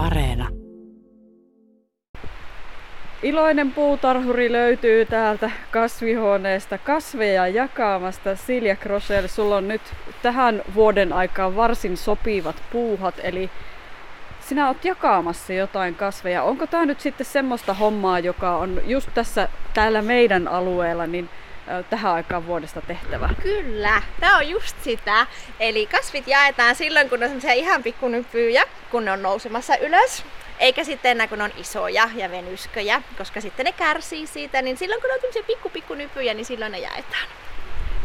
Areena. Iloinen puutarhuri löytyy täältä kasvihuoneesta kasveja jakamasta. Silja Krosel, sulla on nyt tähän vuoden aikaan varsin sopivat puuhat, eli sinä oot jakamassa jotain kasveja. Onko tämä nyt sitten semmoista hommaa, joka on just tässä täällä meidän alueella, niin tähän aikaan vuodesta tehtävä? Kyllä, tämä on just sitä. Eli kasvit jaetaan silloin, kun on semmoisia ihan pikkunypyjä, kun ne on nousemassa ylös. Eikä sitten enää, kun ne on isoja ja venysköjä, koska sitten ne kärsii siitä. Niin silloin, kun on tämmöisiä pikku pikku nypyjä, niin silloin ne jaetaan.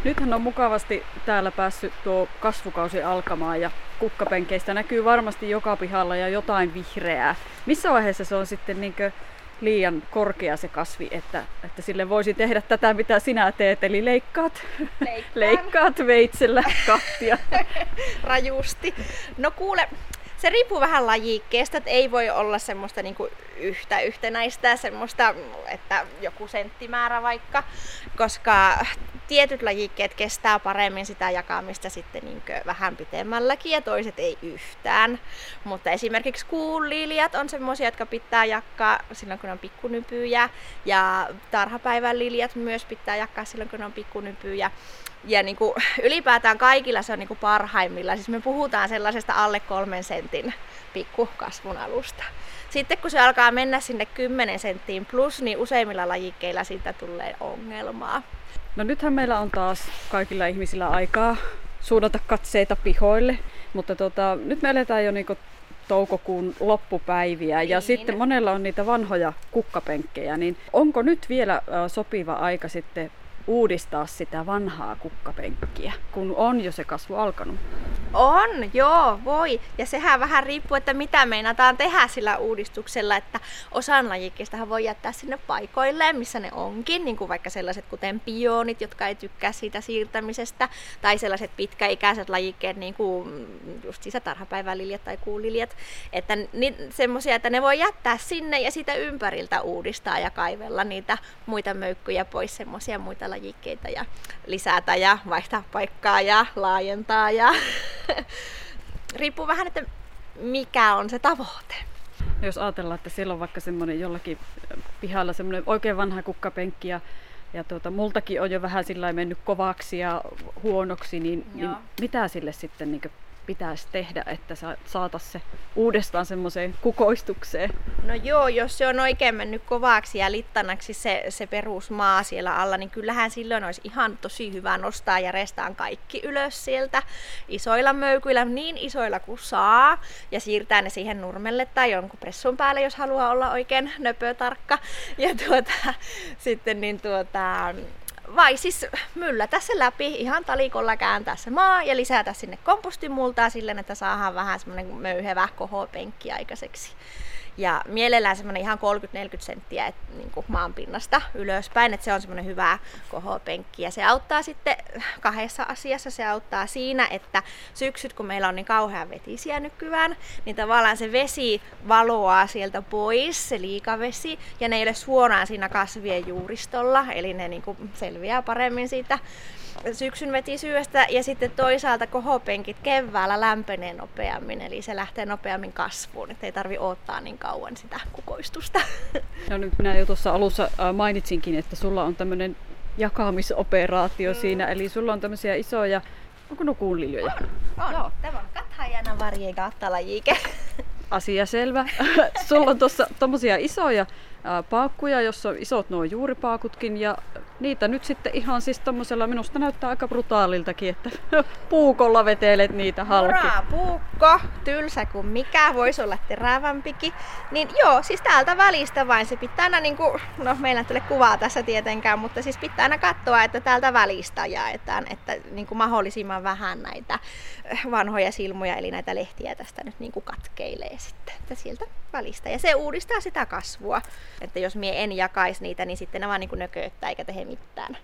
Nythän on mukavasti täällä päässyt tuo kasvukausi alkamaan ja kukkapenkeistä näkyy varmasti joka pihalla ja jotain vihreää. Missä vaiheessa se on sitten niinkö liian korkea se kasvi, että, että sille voisi tehdä tätä, mitä sinä teet, eli leikkaat, leikkaat veitsellä kahtia. Rajusti. No kuule, se riippuu vähän lajikkeesta, että ei voi olla semmoista niinku yhtä yhtenäistä, semmoista, että joku senttimäärä vaikka, koska tietyt lajikkeet kestää paremmin sitä jakamista sitten niin vähän pitemmälläkin ja toiset ei yhtään. Mutta esimerkiksi kuulilijat on semmoisia, jotka pitää jakaa silloin, kun on pikkunypyjä. Ja tarhapäivän liljat myös pitää jakaa silloin, kun on pikkunypyjä. Ja niin kuin, ylipäätään kaikilla se on niin kuin parhaimmilla. Siis me puhutaan sellaisesta alle kolmen sentin pikkukasvun alusta. Sitten kun se alkaa mennä sinne 10 senttiin plus, niin useimmilla lajikkeilla siitä tulee ongelmaa. No nythän meillä on taas kaikilla ihmisillä aikaa suunnata katseita pihoille, mutta tota, nyt me eletään jo niinku toukokuun loppupäiviä niin. ja sitten monella on niitä vanhoja kukkapenkkejä, niin onko nyt vielä sopiva aika sitten uudistaa sitä vanhaa kukkapenkkiä, kun on jo se kasvu alkanut? On, joo, voi. Ja sehän vähän riippuu, että mitä meinataan tehdä sillä uudistuksella, että osan lajikkeista voi jättää sinne paikoilleen, missä ne onkin, niin kuin vaikka sellaiset kuten pionit, jotka ei tykkää siitä siirtämisestä, tai sellaiset pitkäikäiset lajikkeet, niin kuin just sisätarhapäiväliljat tai kuuliljat, että ni, semmoisia, että ne voi jättää sinne ja sitä ympäriltä uudistaa ja kaivella niitä muita möykkyjä pois, semmoisia muita lajikkeita ja lisätä ja vaihtaa paikkaa ja laajentaa ja riippuu vähän, että mikä on se tavoite. Jos ajatellaan, että siellä on vaikka semmoinen jollakin pihalla semmoinen oikein vanha kukkapenkki ja, ja tuota, multakin on jo vähän sillä mennyt kovaksi ja huonoksi, niin, niin mitä sille sitten niin pitäisi tehdä, että saataisiin se uudestaan semmoiseen kukoistukseen? No joo, jos se on oikein mennyt kovaksi ja littanaksi se, se perusmaa siellä alla, niin kyllähän silloin olisi ihan tosi hyvä nostaa ja restaan kaikki ylös sieltä isoilla möykyillä, niin isoilla kuin saa, ja siirtää ne siihen nurmelle tai jonkun pressun päälle, jos haluaa olla oikein nöpötarkka. Ja tuota, sitten niin tuota, vai siis myllätä se läpi, ihan talikolla kääntää se maa ja lisätä sinne kompostimultaa silleen, että saadaan vähän semmoinen möyhevä kohopenkki aikaiseksi. Ja mielellään semmoinen ihan 30-40 senttiä et, niin kuin maanpinnasta ylöspäin, että se on semmoinen hyvä kohopenkki. Ja se auttaa sitten kahdessa asiassa. Se auttaa siinä, että syksyt, kun meillä on niin kauhean vetisiä nykyään, niin tavallaan se vesi valoaa sieltä pois, se liikavesi, ja ne ei ole suoraan siinä kasvien juuristolla, eli ne niin kuin selviää paremmin siitä syksyn vetisyydestä ja sitten toisaalta kohopenkit keväällä lämpenee nopeammin, eli se lähtee nopeammin kasvuun, ettei tarvi odottaa niin kauan sitä kukoistusta. No nyt minä jo tuossa alussa äh, mainitsinkin, että sulla on tämmöinen jakamisoperaatio mm. siinä, eli sulla on tämmöisiä isoja, onko no kuunliljoja? On, on. Joo. Tämä on kathajana variegattalajike. Asia selvä. sulla on tuossa tommosia isoja paakkuja, jossa on isot nuo juuripaakutkin ja niitä nyt sitten ihan siis tommosella, minusta näyttää aika brutaaliltakin, että puukolla vetelet niitä halki. Hurraa, puukko, tylsä kuin mikä, voisi olla terävämpikin. Niin joo, siis täältä välistä vain se pitää aina niinku, no meillä ei tule kuvaa tässä tietenkään, mutta siis pitää aina katsoa, että täältä välistä jaetaan, että niinku mahdollisimman vähän näitä vanhoja silmuja, eli näitä lehtiä tästä nyt niinku katkeilee sitten, että sieltä välistä. Ja se uudistaa sitä kasvua. Että jos mie en jakaisi niitä, niin sitten ne vaan niin nököttää eikä tehdä mitään.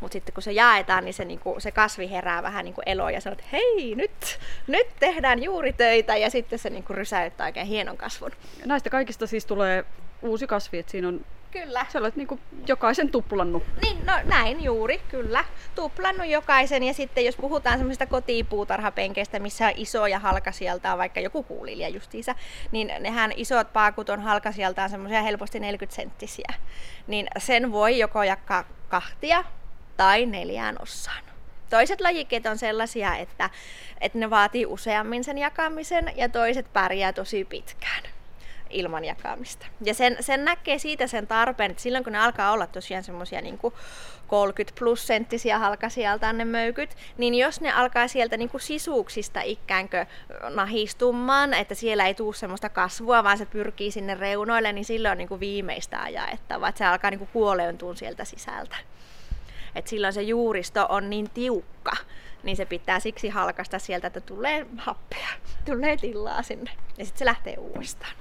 Mutta sitten kun se jaetaan, niin se, niin kuin, se kasvi herää vähän niin eloon ja sanoo, että hei, nyt, nyt tehdään juuri töitä ja sitten se niin kuin rysäyttää oikein hienon kasvun. Näistä kaikista siis tulee uusi kasvi, että siinä on Kyllä. Sä olet niin jokaisen tuplannut. Niin, no näin juuri, kyllä. Tuplannut jokaisen ja sitten jos puhutaan semmoisista kotipuutarhapenkeistä, missä on isoja halkasijaltaan, vaikka joku kuulilija justiinsa, niin nehän isot paakut on halkasijaltaan semmoisia helposti 40 senttisiä. Niin sen voi joko jakaa kahtia tai neljään osaan. Toiset lajikkeet on sellaisia, että, että ne vaatii useammin sen jakamisen ja toiset pärjää tosi pitkään ilman jakamista. Ja sen, sen näkee siitä sen tarpeen, että silloin kun ne alkaa olla tosiaan semmoisia niin 30 plus senttisiä halkasijaltaan ne möykyt, niin jos ne alkaa sieltä niin kuin sisuuksista ikäänkö nahistumaan, että siellä ei tule semmoista kasvua, vaan se pyrkii sinne reunoille, niin silloin on niin kuin viimeistä ajaettava, että se alkaa niin kuin kuoleentua sieltä sisältä. Et silloin se juuristo on niin tiukka, niin se pitää siksi halkasta sieltä, että tulee happea, tulee tilaa sinne ja sitten se lähtee uudestaan.